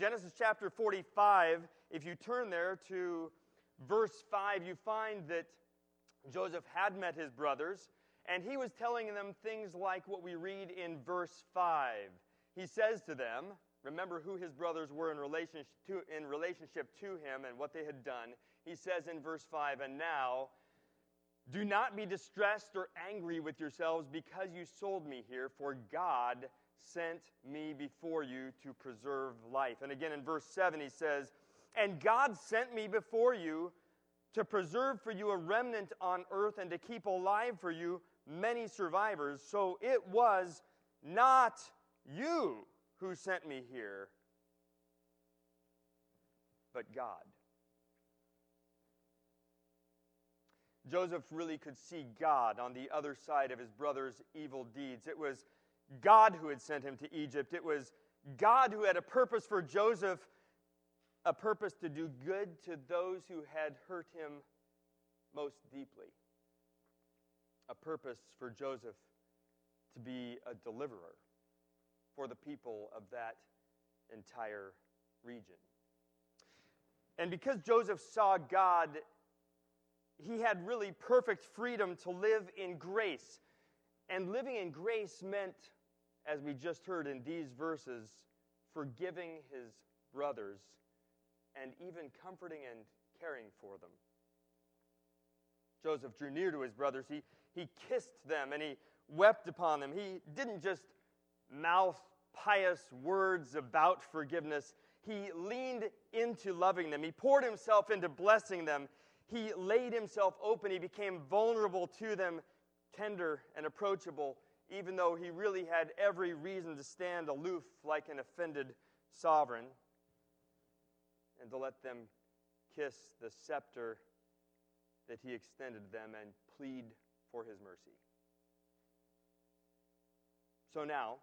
Genesis chapter 45, if you turn there to verse 5, you find that Joseph had met his brothers, and he was telling them things like what we read in verse 5. He says to them, remember who his brothers were in relationship to, in relationship to him and what they had done. He says in verse 5, And now, do not be distressed or angry with yourselves because you sold me here, for God sent me before you to preserve life. And again in verse 7, he says, And God sent me before you to preserve for you a remnant on earth and to keep alive for you many survivors. So it was not you who sent me here, but God. Joseph really could see God on the other side of his brother's evil deeds. It was God who had sent him to Egypt. It was God who had a purpose for Joseph, a purpose to do good to those who had hurt him most deeply. A purpose for Joseph to be a deliverer for the people of that entire region. And because Joseph saw God, he had really perfect freedom to live in grace. And living in grace meant as we just heard in these verses, forgiving his brothers and even comforting and caring for them. Joseph drew near to his brothers. He, he kissed them and he wept upon them. He didn't just mouth pious words about forgiveness, he leaned into loving them. He poured himself into blessing them. He laid himself open. He became vulnerable to them, tender and approachable even though he really had every reason to stand aloof like an offended sovereign and to let them kiss the scepter that he extended to them and plead for his mercy. So now,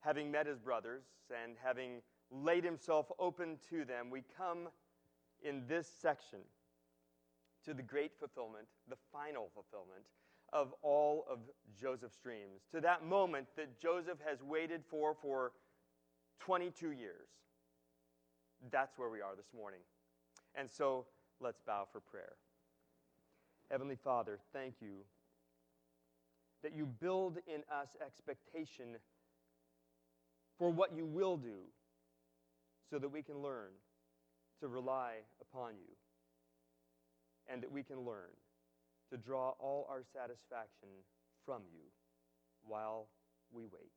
having met his brothers and having laid himself open to them, we come in this section to the great fulfillment, the final fulfillment of all of Joseph's dreams, to that moment that Joseph has waited for for 22 years. That's where we are this morning. And so let's bow for prayer. Heavenly Father, thank you that you build in us expectation for what you will do so that we can learn to rely upon you and that we can learn to draw all our satisfaction from you while we wait.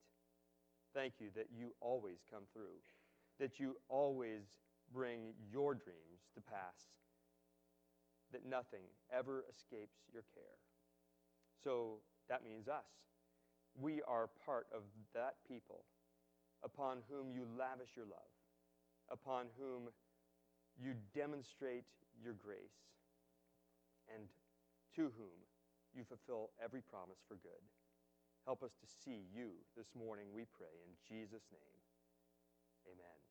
Thank you that you always come through, that you always bring your dreams to pass, that nothing ever escapes your care. So that means us. We are part of that people upon whom you lavish your love, upon whom you demonstrate your grace, and to whom you fulfill every promise for good. Help us to see you this morning, we pray, in Jesus' name. Amen.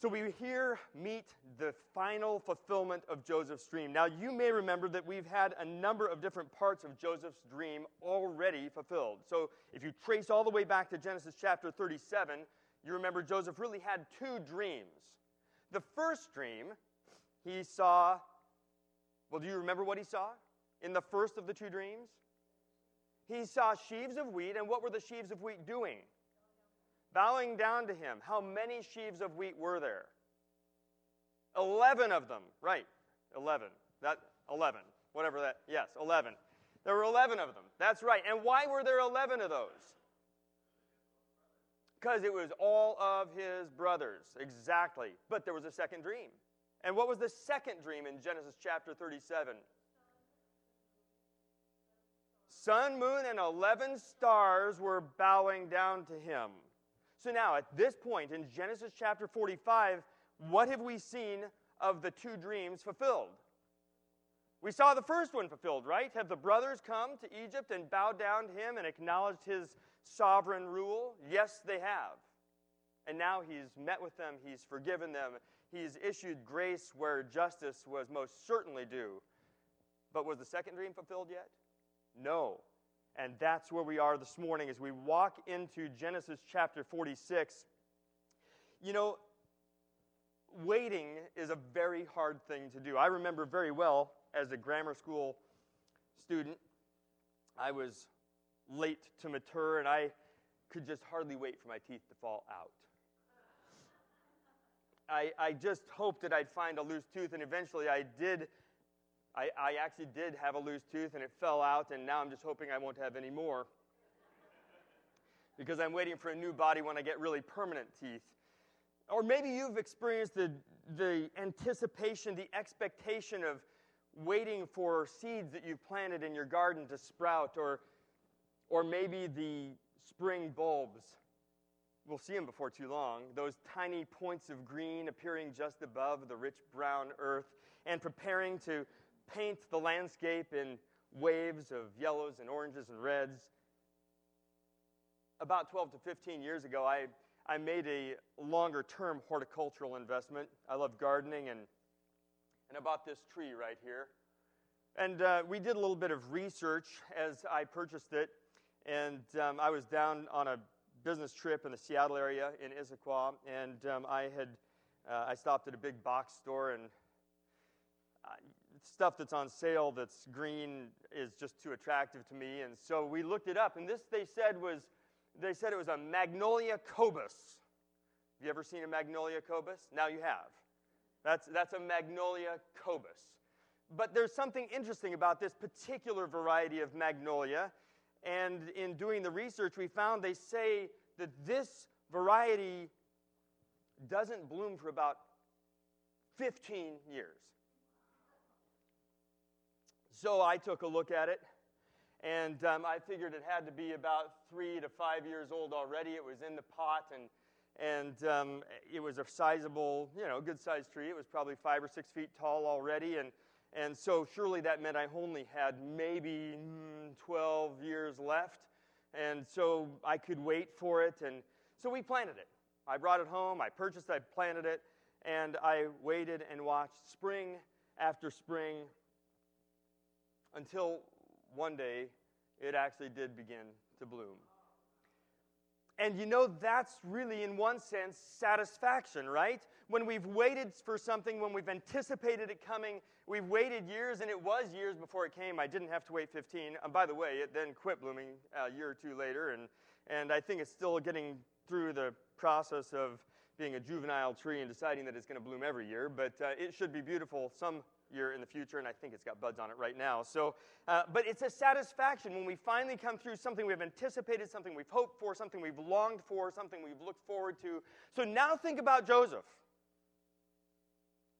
So we here meet the final fulfillment of Joseph's dream. Now, you may remember that we've had a number of different parts of Joseph's dream already fulfilled. So if you trace all the way back to Genesis chapter 37, you remember Joseph really had two dreams. The first dream, he saw well, do you remember what he saw in the first of the two dreams? He saw sheaves of wheat, and what were the sheaves of wheat doing? Bowing down to him. How many sheaves of wheat were there? Eleven of them. Right. Eleven. That eleven. Whatever that. Yes, eleven. There were eleven of them. That's right. And why were there eleven of those? Because it was all of his brothers. Exactly. But there was a second dream. And what was the second dream in Genesis chapter 37? Sun, moon, and 11 stars were bowing down to him. So now, at this point in Genesis chapter 45, what have we seen of the two dreams fulfilled? We saw the first one fulfilled, right? Have the brothers come to Egypt and bowed down to him and acknowledged his sovereign rule? Yes, they have. And now he's met with them, he's forgiven them, he's issued grace where justice was most certainly due. But was the second dream fulfilled yet? No. And that's where we are this morning as we walk into Genesis chapter 46. You know, waiting is a very hard thing to do. I remember very well as a grammar school student, I was late to mature and I could just hardly wait for my teeth to fall out. I, I just hoped that I'd find a loose tooth, and eventually I did. I, I actually did have a loose tooth, and it fell out, and now I'm just hoping I won't have any more. because I'm waiting for a new body when I get really permanent teeth. Or maybe you've experienced the, the anticipation, the expectation of waiting for seeds that you've planted in your garden to sprout, or, or maybe the spring bulbs. We'll see them before too long. Those tiny points of green appearing just above the rich brown earth and preparing to paint the landscape in waves of yellows and oranges and reds. About 12 to 15 years ago, I I made a longer term horticultural investment. I love gardening and, and I bought this tree right here. And uh, we did a little bit of research as I purchased it. And um, I was down on a business trip in the Seattle area in Issaquah, and um, I had uh, I stopped at a big box store and uh, stuff that's on sale that's green is just too attractive to me. And so we looked it up, and this they said was they said it was a Magnolia kobus. Have you ever seen a Magnolia kobus? Now you have. That's, that's a Magnolia kobus. But there's something interesting about this particular variety of magnolia. And in doing the research, we found they say that this variety doesn't bloom for about 15 years. So I took a look at it and um, I figured it had to be about three to five years old already. It was in the pot, and and um, it was a sizable, you know, good sized tree. It was probably five or six feet tall already, and and so surely that meant I only had maybe mm, 12 years left, and so I could wait for it, and so we planted it. I brought it home. I purchased. I planted it, and I waited and watched spring after spring until one day it actually did begin to bloom. And you know, that's really, in one sense, satisfaction, right? When we've waited for something, when we've anticipated it coming, we've waited years, and it was years before it came. I didn't have to wait 15. And by the way, it then quit blooming a year or two later, and, and I think it's still getting through the process of being a juvenile tree and deciding that it's going to bloom every year. But uh, it should be beautiful some year in the future, and I think it's got buds on it right now. So, uh, but it's a satisfaction when we finally come through something we've anticipated, something we've hoped for, something we've longed for, something we've looked forward to. So now think about Joseph.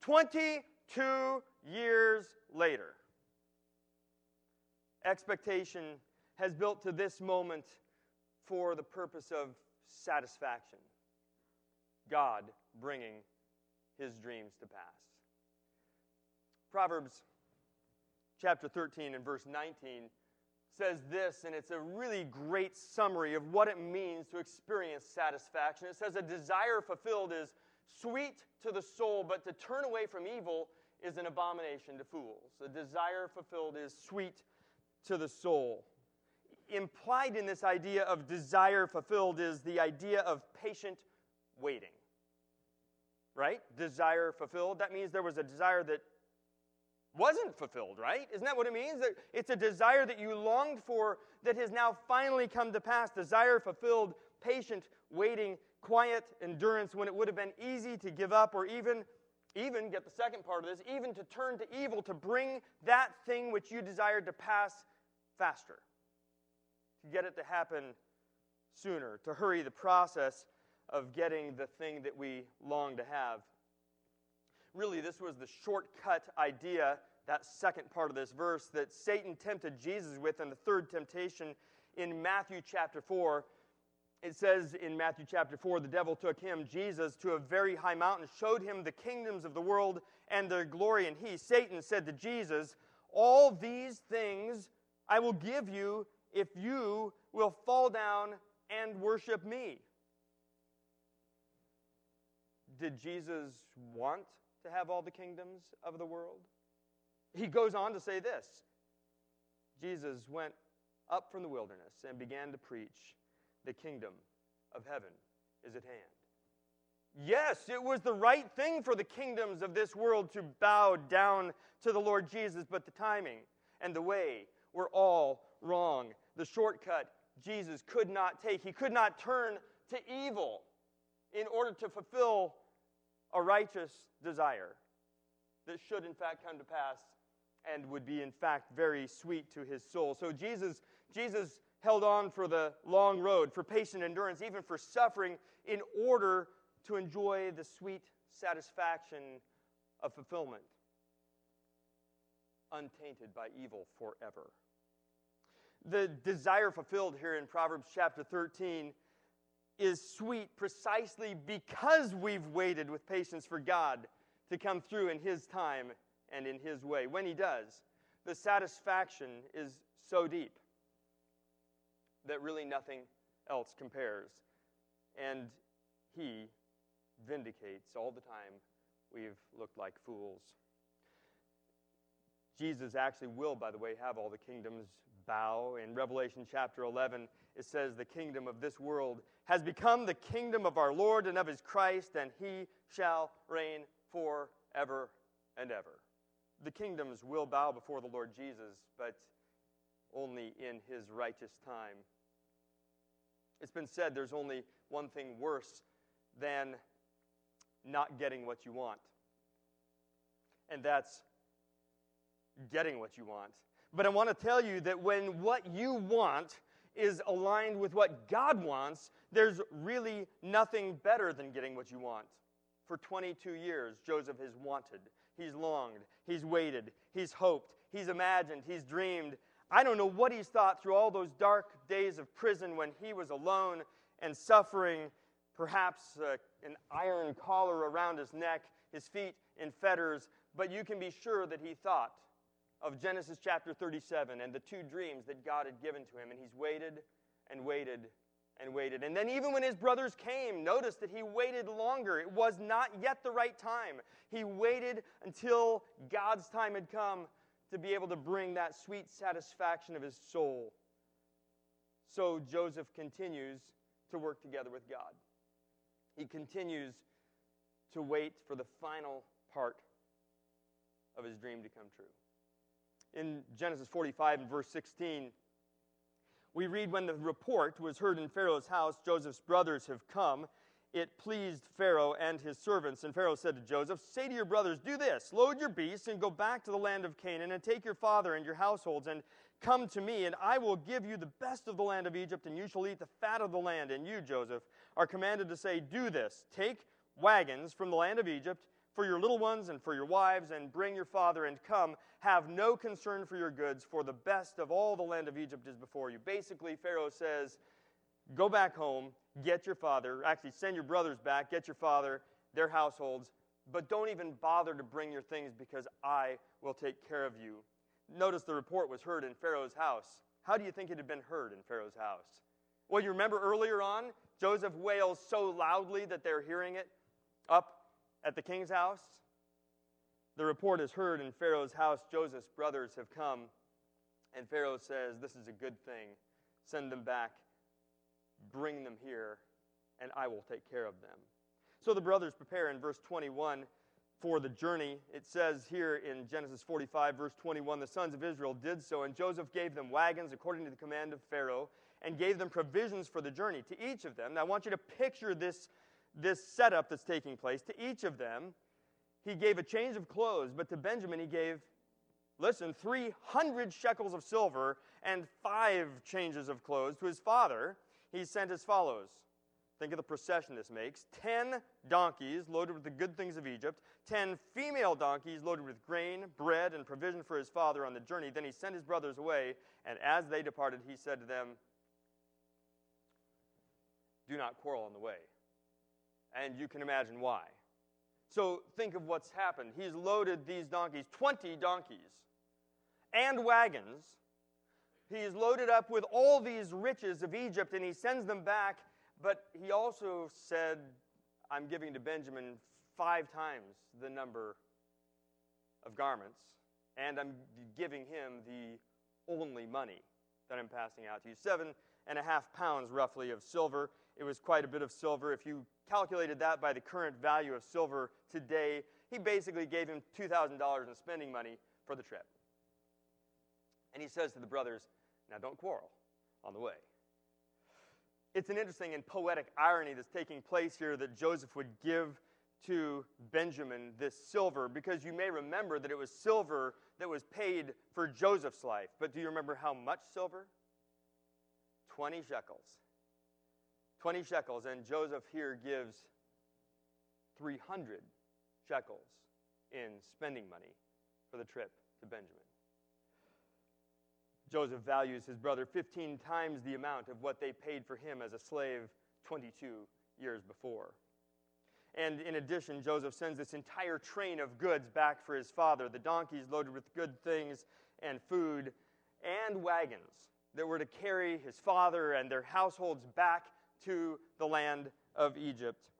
22 years later, expectation has built to this moment for the purpose of satisfaction. God bringing his dreams to pass. Proverbs chapter 13 and verse 19 says this, and it's a really great summary of what it means to experience satisfaction. It says, A desire fulfilled is sweet to the soul, but to turn away from evil is an abomination to fools. A desire fulfilled is sweet to the soul. Implied in this idea of desire fulfilled is the idea of patient waiting. Right? Desire fulfilled. That means there was a desire that wasn't fulfilled, right? Isn't that what it means? That it's a desire that you longed for that has now finally come to pass. Desire fulfilled, patient, waiting, quiet endurance when it would have been easy to give up or even even get the second part of this, even to turn to evil to bring that thing which you desired to pass faster. To get it to happen sooner, to hurry the process of getting the thing that we long to have. Really, this was the shortcut idea that second part of this verse that Satan tempted Jesus with in the third temptation in Matthew chapter 4. It says in Matthew chapter 4 the devil took him, Jesus, to a very high mountain, showed him the kingdoms of the world and their glory. And he, Satan, said to Jesus, All these things I will give you if you will fall down and worship me. Did Jesus want to have all the kingdoms of the world? he goes on to say this Jesus went up from the wilderness and began to preach, The kingdom of heaven is at hand. Yes, it was the right thing for the kingdoms of this world to bow down to the Lord Jesus, but the timing and the way were all wrong. The shortcut Jesus could not take. He could not turn to evil in order to fulfill a righteous desire that should, in fact, come to pass and would be, in fact, very sweet to his soul. So Jesus, Jesus held on for the long road, for patient endurance, even for suffering, in order to enjoy the sweet satisfaction of fulfillment, untainted by evil forever. The desire fulfilled here in Proverbs chapter 13 is sweet precisely because we've waited with patience for God to come through in His time and in His way. When He does, the satisfaction is so deep that really nothing else compares. And He vindicates all the time we've looked like fools. Jesus actually will, by the way, have all the kingdoms bow. In Revelation chapter 11, it says, The kingdom of this world has become the kingdom of our Lord and of his Christ, and he shall reign forever and ever. The kingdoms will bow before the Lord Jesus, but only in his righteous time. It's been said there's only one thing worse than not getting what you want, and that's getting what you want. But I want to tell you that when what you want is aligned with what God wants, there's really nothing better than getting what you want. For 22 years, Joseph has wanted, he's longed, he's waited, he's hoped, he's imagined, he's dreamed. I don't know what he's thought through all those dark days of prison when he was alone and suffering, perhaps uh, an iron collar around his neck, his feet in fetters, but you can be sure that he thought of Genesis chapter 37 and the two dreams that God had given to him. And he's waited and waited and waited. And then, even when his brothers came, notice that he waited longer. It was not yet the right time. He waited until God's time had come to be able to bring that sweet satisfaction of his soul. So Joseph continues to work together with God. He continues to wait for the final part of his dream to come true in Genesis 45 and verse 16, we read when the report was heard in Pharaoh's house, Joseph's brothers have come. It pleased Pharaoh and his servants. And Pharaoh said to Joseph, Say to your brothers, Do this load your beasts and go back to the land of Canaan, and take your father and your households, and come to me, and I will give you the best of the land of Egypt, and you shall eat the fat of the land. And you, Joseph, are commanded to say, Do this take wagons from the land of Egypt for your little ones and for your wives, and bring your father and come. Have no concern for your goods, for the best of all the land of Egypt is before you. Basically, Pharaoh says, Go back home, get your father, actually, send your brothers back, get your father, their households, but don't even bother to bring your things because I will take care of you. Notice the report was heard in Pharaoh's house. How do you think it had been heard in Pharaoh's house? Well, you remember earlier on, Joseph wails so loudly that they're hearing it up at the king's house. The report is heard in Pharaoh's house. Joseph's brothers have come, and Pharaoh says, This is a good thing. Send them back, bring them here, and I will take care of them. So the brothers prepare in verse 21 for the journey. It says here in Genesis 45, verse 21, the sons of Israel did so, and Joseph gave them wagons according to the command of Pharaoh, and gave them provisions for the journey to each of them. Now I want you to picture this this setup that's taking place. To each of them, he gave a change of clothes, but to Benjamin, he gave, listen, 300 shekels of silver and five changes of clothes. To his father, he sent as follows. Think of the procession this makes 10 donkeys loaded with the good things of Egypt, 10 female donkeys loaded with grain, bread, and provision for his father on the journey. Then he sent his brothers away, and as they departed, he said to them, Do not quarrel on the way and you can imagine why. So think of what's happened. He's loaded these donkeys, 20 donkeys, and wagons. He's loaded up with all these riches of Egypt, and he sends them back. But he also said, I'm giving to Benjamin five times the number of garments, and I'm giving him the only money that I'm passing out to you. Seven and a half pounds, roughly, of silver. It was quite a bit of silver. If you calculated that by the current value of silver today, he basically gave him $2,000 in spending money for the trip. And he says to the brothers, Now don't quarrel on the way. It's an interesting and poetic irony that's taking place here that Joseph would give to Benjamin this silver because you may remember that it was silver that was paid for Joseph's life. But do you remember how much silver? 20 shekels. 20 shekels. And Joseph here gives 300 shekels in spending money for the trip to Benjamin. Joseph values his brother 15 times the amount of what they paid for him as a slave 22 years before. And in addition, Joseph sends this entire train of goods back for his father the donkeys loaded with good things and food, and wagons that were to carry his father and their households back to the land of Egypt.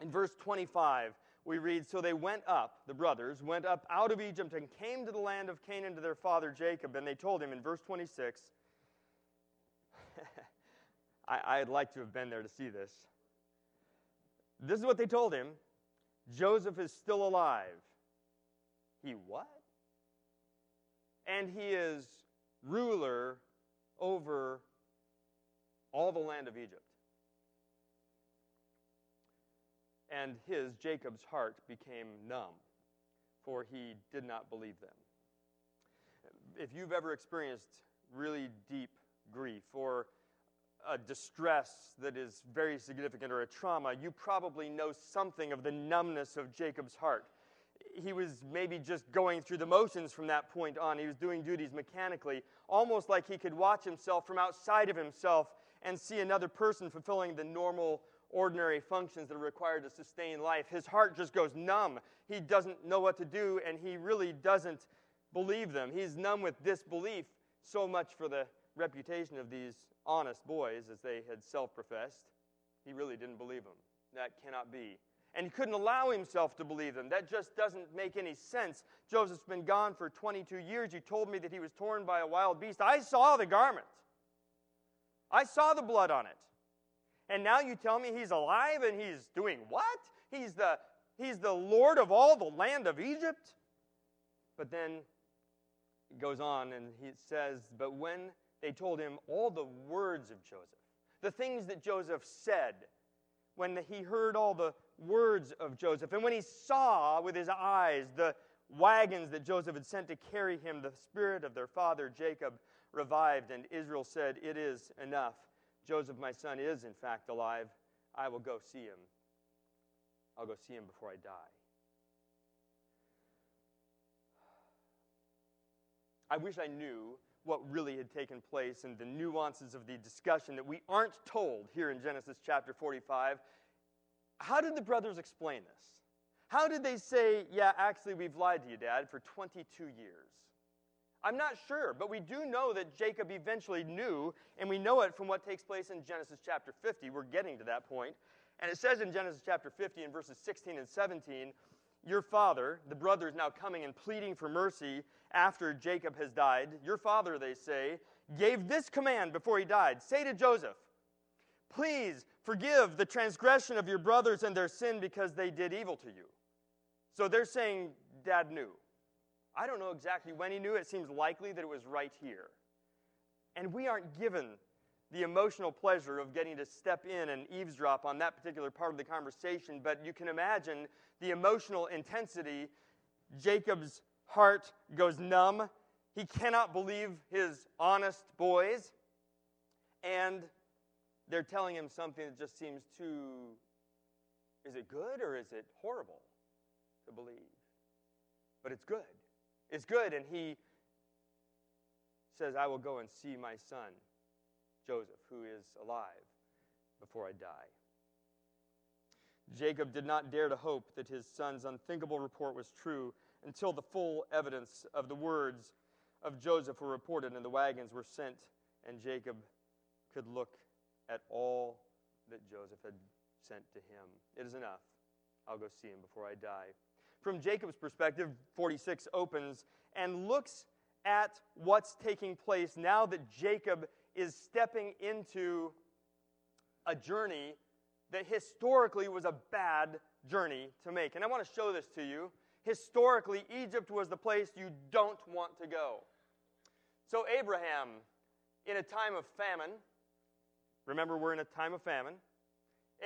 In verse 25, we read So they went up, the brothers, went up out of Egypt and came to the land of Canaan to their father Jacob. And they told him in verse 26, I, would like to have been there to see this. This is what they told him Joseph is still alive. He what? And he is ruler over all the land of Egypt. And his, Jacob's heart, became numb, for he did not believe them. If you've ever experienced really deep grief or a distress that is very significant or a trauma, you probably know something of the numbness of Jacob's heart. He was maybe just going through the motions from that point on. He was doing duties mechanically, almost like he could watch himself from outside of himself and see another person fulfilling the normal, ordinary functions that are required to sustain life. His heart just goes numb. He doesn't know what to do, and he really doesn't believe them. He's numb with disbelief, so much for the reputation of these honest boys, as they had self professed. He really didn't believe them. That cannot be. And he couldn't allow himself to believe them. That just doesn't make any sense. Joseph's been gone for 22 years. You told me that he was torn by a wild beast. I saw the garment, I saw the blood on it. And now you tell me he's alive and he's doing what? He's the, he's the Lord of all the land of Egypt? But then it goes on and he says, But when they told him all the words of Joseph, the things that Joseph said when he heard all the words of Joseph, and when he saw with his eyes the wagons that Joseph had sent to carry him, the spirit of their father Jacob revived, and Israel said, It is enough. Joseph, my son, is in fact alive. I will go see him. I'll go see him before I die. I wish I knew what really had taken place and the nuances of the discussion that we aren't told here in Genesis chapter 45. How did the brothers explain this? How did they say, Yeah, actually, we've lied to you, Dad, for 22 years? I'm not sure, but we do know that Jacob eventually knew, and we know it from what takes place in Genesis chapter 50. We're getting to that point. And it says in Genesis chapter 50, in verses 16 and 17, your father, the brother is now coming and pleading for mercy after Jacob has died. Your father, they say, gave this command before he died Say to Joseph, Please forgive the transgression of your brothers and their sin because they did evil to you. So they're saying, Dad knew. I don't know exactly when he knew. It seems likely that it was right here. And we aren't given the emotional pleasure of getting to step in and eavesdrop on that particular part of the conversation, but you can imagine the emotional intensity. Jacob's heart goes numb. He cannot believe his honest boys. And they're telling him something that just seems too is it good or is it horrible to believe? But it's good. It's good. And he says, I will go and see my son, Joseph, who is alive, before I die. Jacob did not dare to hope that his son's unthinkable report was true until the full evidence of the words of Joseph were reported and the wagons were sent, and Jacob could look at all that Joseph had sent to him. It is enough. I'll go see him before I die. From Jacob's perspective, 46 opens and looks at what's taking place now that Jacob is stepping into a journey that historically was a bad journey to make. And I want to show this to you. Historically, Egypt was the place you don't want to go. So, Abraham, in a time of famine, remember we're in a time of famine.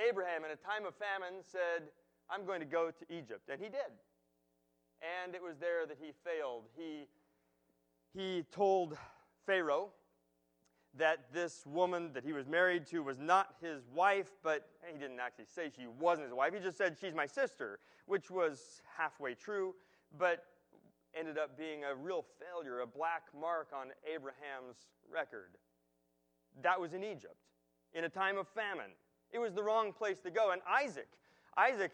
Abraham, in a time of famine, said, I'm going to go to Egypt. And he did. And it was there that he failed. He, he told Pharaoh that this woman that he was married to was not his wife, but he didn't actually say she wasn't his wife. He just said, She's my sister, which was halfway true, but ended up being a real failure, a black mark on Abraham's record. That was in Egypt, in a time of famine. It was the wrong place to go. And Isaac, Isaac,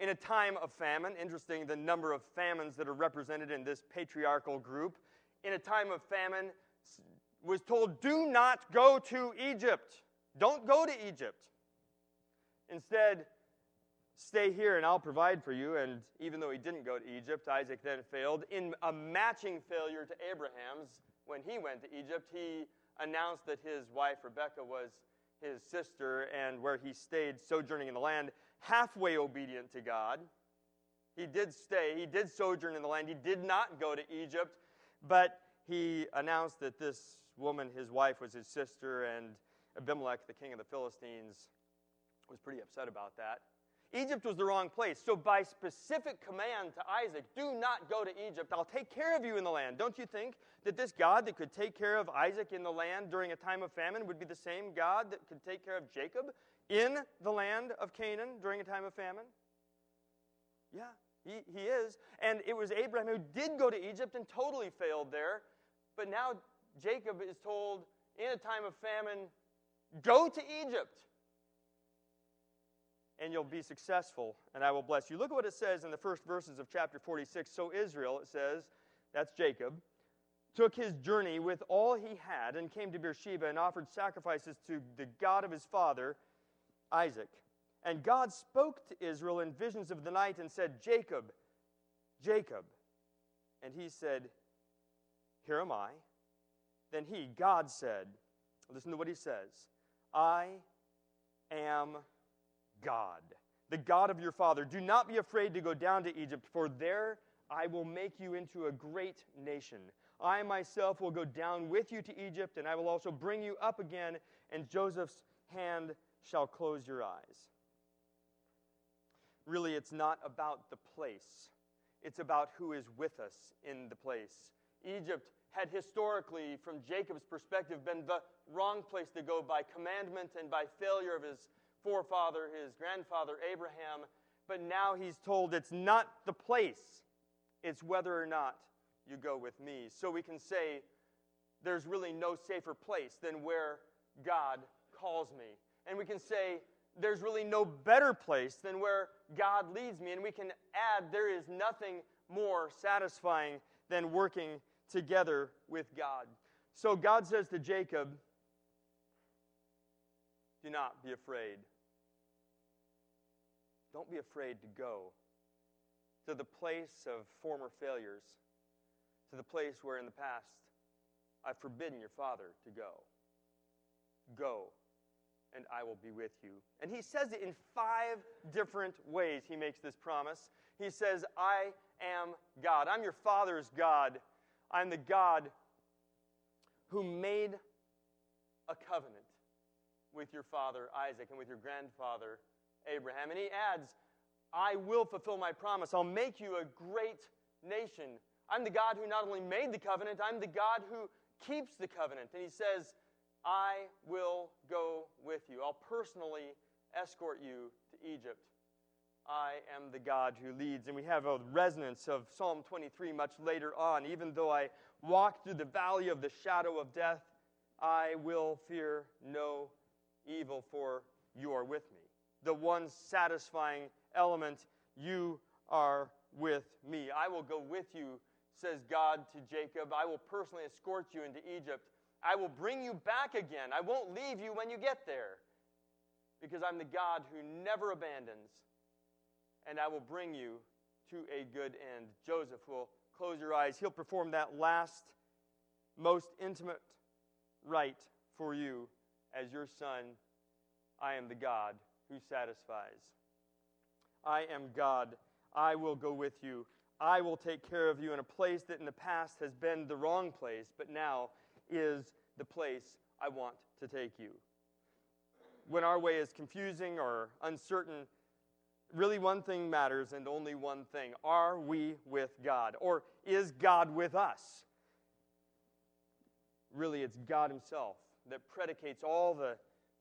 in a time of famine, interesting the number of famines that are represented in this patriarchal group, in a time of famine, was told, Do not go to Egypt. Don't go to Egypt. Instead, stay here and I'll provide for you. And even though he didn't go to Egypt, Isaac then failed. In a matching failure to Abraham's, when he went to Egypt, he announced that his wife Rebekah was his sister, and where he stayed sojourning in the land, halfway obedient to God. He did stay, he did sojourn in the land, he did not go to Egypt, but he announced that this woman, his wife, was his sister, and Abimelech, the king of the Philistines, was pretty upset about that. Egypt was the wrong place. So, by specific command to Isaac, do not go to Egypt. I'll take care of you in the land. Don't you think that this God that could take care of Isaac in the land during a time of famine would be the same God that could take care of Jacob in the land of Canaan during a time of famine? Yeah, he, he is. And it was Abraham who did go to Egypt and totally failed there. But now Jacob is told in a time of famine, go to Egypt and you'll be successful, and I will bless you. Look at what it says in the first verses of chapter 46. So Israel, it says, that's Jacob, took his journey with all he had and came to Beersheba and offered sacrifices to the God of his father, Isaac. And God spoke to Israel in visions of the night and said, Jacob, Jacob. And he said, Here am I. Then he, God, said, Listen to what he says I am God, the God of your father. Do not be afraid to go down to Egypt, for there I will make you into a great nation. I myself will go down with you to Egypt, and I will also bring you up again, and Joseph's hand shall close your eyes. Really, it's not about the place, it's about who is with us in the place. Egypt had historically, from Jacob's perspective, been the wrong place to go by commandment and by failure of his forefather, his grandfather Abraham, but now he's told it's not the place, it's whether or not you go with me. So we can say there's really no safer place than where God calls me. And we can say there's really no better place than where God leads me. And we can add there is nothing more satisfying than working together with God. So God says to Jacob, Do not be afraid. Don't be afraid to go to the place of former failures, to the place where in the past I've forbidden your father to go. Go, and I will be with you. And he says it in five different ways. He makes this promise. He says, I am God. I'm your father's God. I'm the God who made a covenant with your father Isaac and with your grandfather Abraham. And he adds, I will fulfill my promise. I'll make you a great nation. I'm the God who not only made the covenant, I'm the God who keeps the covenant. And he says, I will go with you. I'll personally escort you to Egypt. I am the God who leads. And we have a resonance of Psalm 23 much later on. Even though I walk through the valley of the shadow of death, I will fear no evil, for you are with me the one satisfying element. You are with me. I will go with you, says God to Jacob. I will personally escort you into Egypt. I will bring you back again. I won't leave you when you get there because I'm the God who never abandons. And I will bring you to a good end. Joseph will close your eyes. He'll perform that last most intimate rite for you as your son. I am the God who satisfies. I am God. I will go with you. I will take care of you in a place that in the past has been the wrong place, but now is the place I want to take you. When our way is confusing or uncertain, really one thing matters and only one thing. Are we with God? Or is God with us? Really, it's God Himself that predicates all the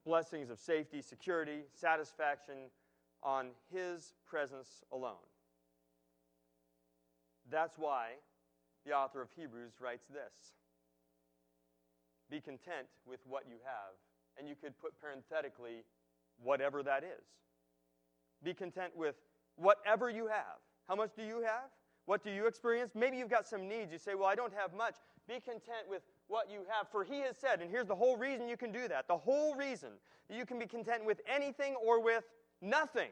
blessings of safety, security, satisfaction on His presence alone. That's why the author of Hebrews writes this Be content with what you have. And you could put parenthetically, whatever that is. Be content with whatever you have. How much do you have? What do you experience? Maybe you've got some needs. You say, Well, I don't have much. Be content with what you have. For he has said, and here's the whole reason you can do that the whole reason that you can be content with anything or with nothing.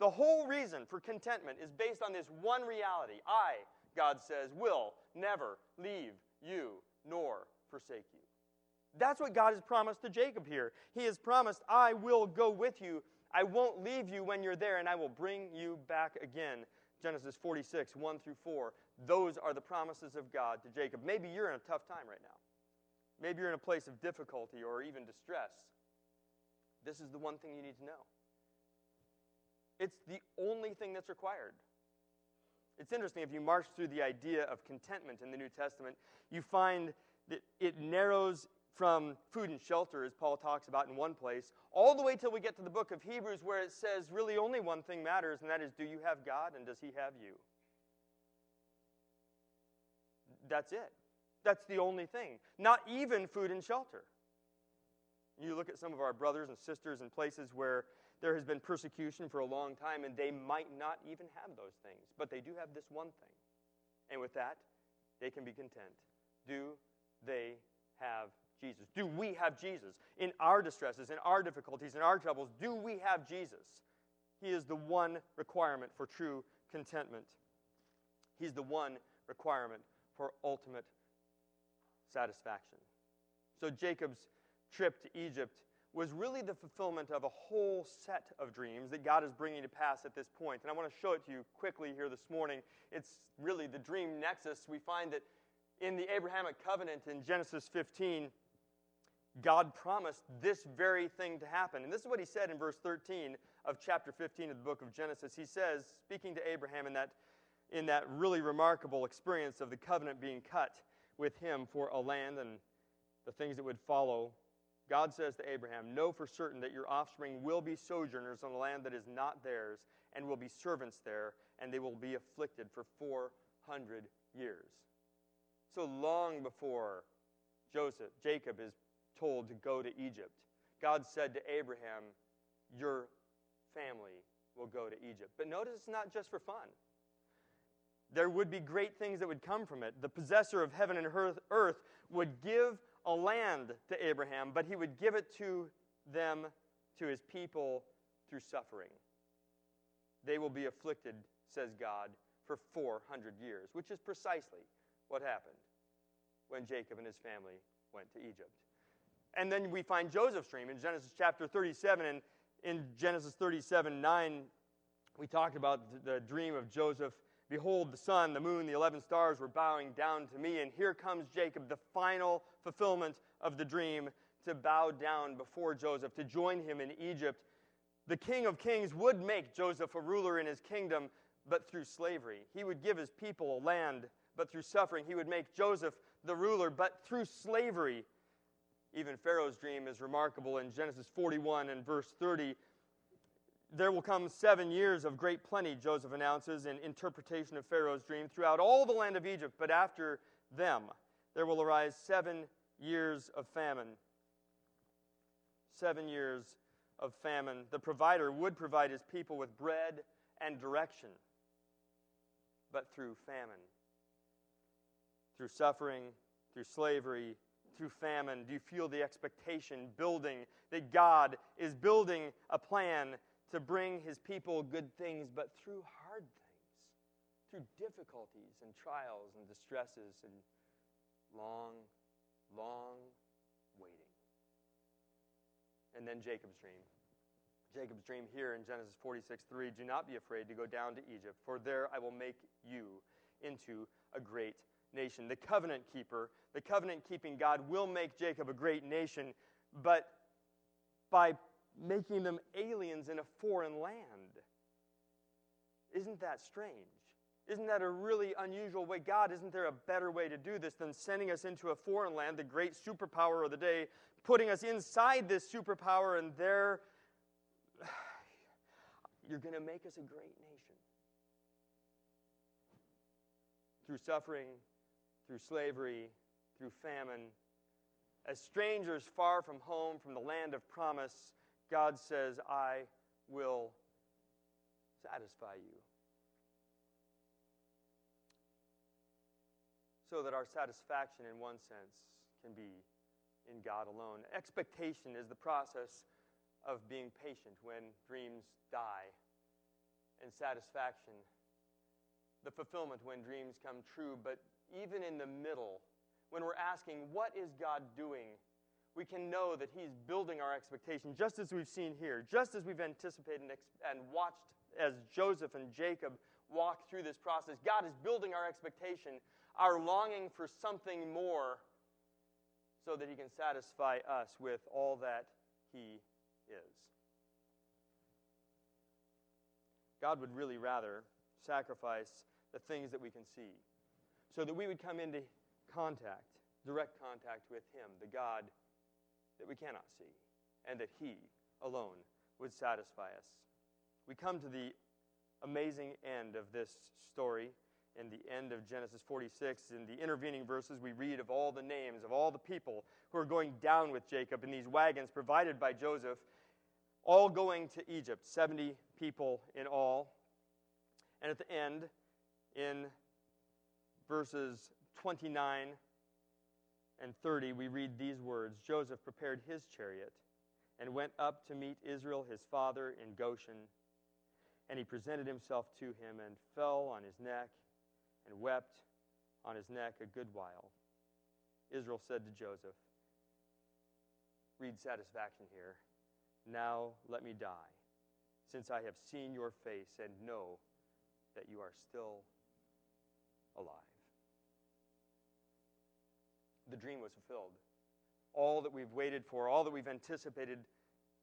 The whole reason for contentment is based on this one reality I, God says, will never leave you nor forsake you. That's what God has promised to Jacob here. He has promised, I will go with you. I won't leave you when you're there, and I will bring you back again. Genesis 46, 1 through 4. Those are the promises of God to Jacob. Maybe you're in a tough time right now. Maybe you're in a place of difficulty or even distress. This is the one thing you need to know. It's the only thing that's required. It's interesting, if you march through the idea of contentment in the New Testament, you find that it narrows from food and shelter, as Paul talks about in one place, all the way till we get to the book of Hebrews, where it says really only one thing matters, and that is do you have God and does He have you? That's it. That's the only thing. Not even food and shelter. You look at some of our brothers and sisters in places where there has been persecution for a long time, and they might not even have those things, but they do have this one thing. And with that, they can be content. Do they have Jesus? Do we have Jesus? In our distresses, in our difficulties, in our troubles, do we have Jesus? He is the one requirement for true contentment. He's the one requirement for ultimate satisfaction. So Jacob's trip to Egypt was really the fulfillment of a whole set of dreams that God is bringing to pass at this point. And I want to show it to you quickly here this morning. It's really the dream nexus. We find that in the Abrahamic covenant in Genesis 15, God promised this very thing to happen. And this is what he said in verse 13 of chapter 15 of the book of Genesis. He says, speaking to Abraham in that, in that really remarkable experience of the covenant being cut with him for a land and the things that would follow, God says to Abraham, Know for certain that your offspring will be sojourners on a land that is not theirs, and will be servants there, and they will be afflicted for 400 years. So long before Joseph, Jacob is told to go to Egypt. God said to Abraham, Your family will go to Egypt. But notice it's not just for fun. There would be great things that would come from it. The possessor of heaven and earth would give a land to Abraham, but he would give it to them, to his people, through suffering. They will be afflicted, says God, for 400 years, which is precisely what happened when Jacob and his family went to Egypt. And then we find Joseph's dream in Genesis chapter 37. And in Genesis 37 9, we talked about the dream of Joseph. Behold, the sun, the moon, the 11 stars were bowing down to me. And here comes Jacob, the final fulfillment of the dream, to bow down before Joseph, to join him in Egypt. The king of kings would make Joseph a ruler in his kingdom, but through slavery. He would give his people a land, but through suffering. He would make Joseph the ruler, but through slavery. Even Pharaoh's dream is remarkable in Genesis 41 and verse 30. There will come seven years of great plenty, Joseph announces in interpretation of Pharaoh's dream, throughout all the land of Egypt, but after them there will arise seven years of famine. Seven years of famine. The provider would provide his people with bread and direction, but through famine, through suffering, through slavery, through famine? Do you feel the expectation building that God is building a plan to bring his people good things, but through hard things, through difficulties and trials and distresses and long long waiting. And then Jacob's dream. Jacob's dream here in Genesis 46 3 Do not be afraid to go down to Egypt, for there I will make you into a great nation. The covenant keeper, the covenant keeping God will make Jacob a great nation, but by making them aliens in a foreign land. Isn't that strange? Isn't that a really unusual way? God, isn't there a better way to do this than sending us into a foreign land, the great superpower of the day, putting us inside this superpower, and there you're going to make us a great nation? Through suffering, through slavery, through famine, as strangers far from home, from the land of promise, God says, I will satisfy you. So that our satisfaction, in one sense, can be in God alone. Expectation is the process of being patient when dreams die, and satisfaction, the fulfillment when dreams come true. But even in the middle, when we're asking, What is God doing? we can know that He's building our expectation, just as we've seen here, just as we've anticipated and watched as Joseph and Jacob walk through this process. God is building our expectation, our longing for something more, so that He can satisfy us with all that He is. God would really rather sacrifice the things that we can see so that we would come into contact, direct contact with Him, the God that we cannot see, and that He alone would satisfy us. We come to the amazing end of this story in the end of Genesis 46. In the intervening verses, we read of all the names of all the people who are going down with Jacob in these wagons provided by Joseph, all going to Egypt, 70 people in all. And at the end, in verses 29 and 30, we read these words Joseph prepared his chariot and went up to meet Israel, his father, in Goshen. And he presented himself to him and fell on his neck and wept on his neck a good while. Israel said to Joseph, Read satisfaction here. Now let me die, since I have seen your face and know that you are still alive. The dream was fulfilled. All that we've waited for, all that we've anticipated,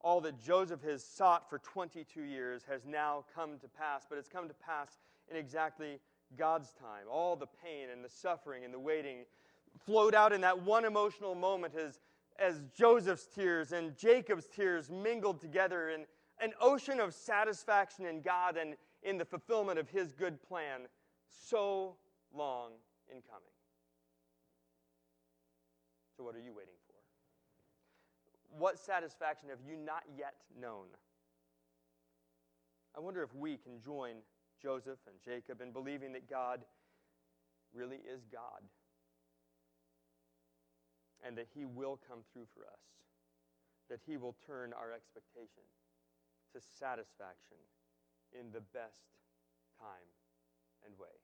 all that Joseph has sought for 22 years has now come to pass, but it's come to pass in exactly God's time. All the pain and the suffering and the waiting flowed out in that one emotional moment as, as Joseph's tears and Jacob's tears mingled together in an ocean of satisfaction in God and in the fulfillment of his good plan so long in coming. So, what are you waiting for? What satisfaction have you not yet known? I wonder if we can join Joseph and Jacob in believing that God really is God and that He will come through for us, that He will turn our expectation to satisfaction in the best time and way.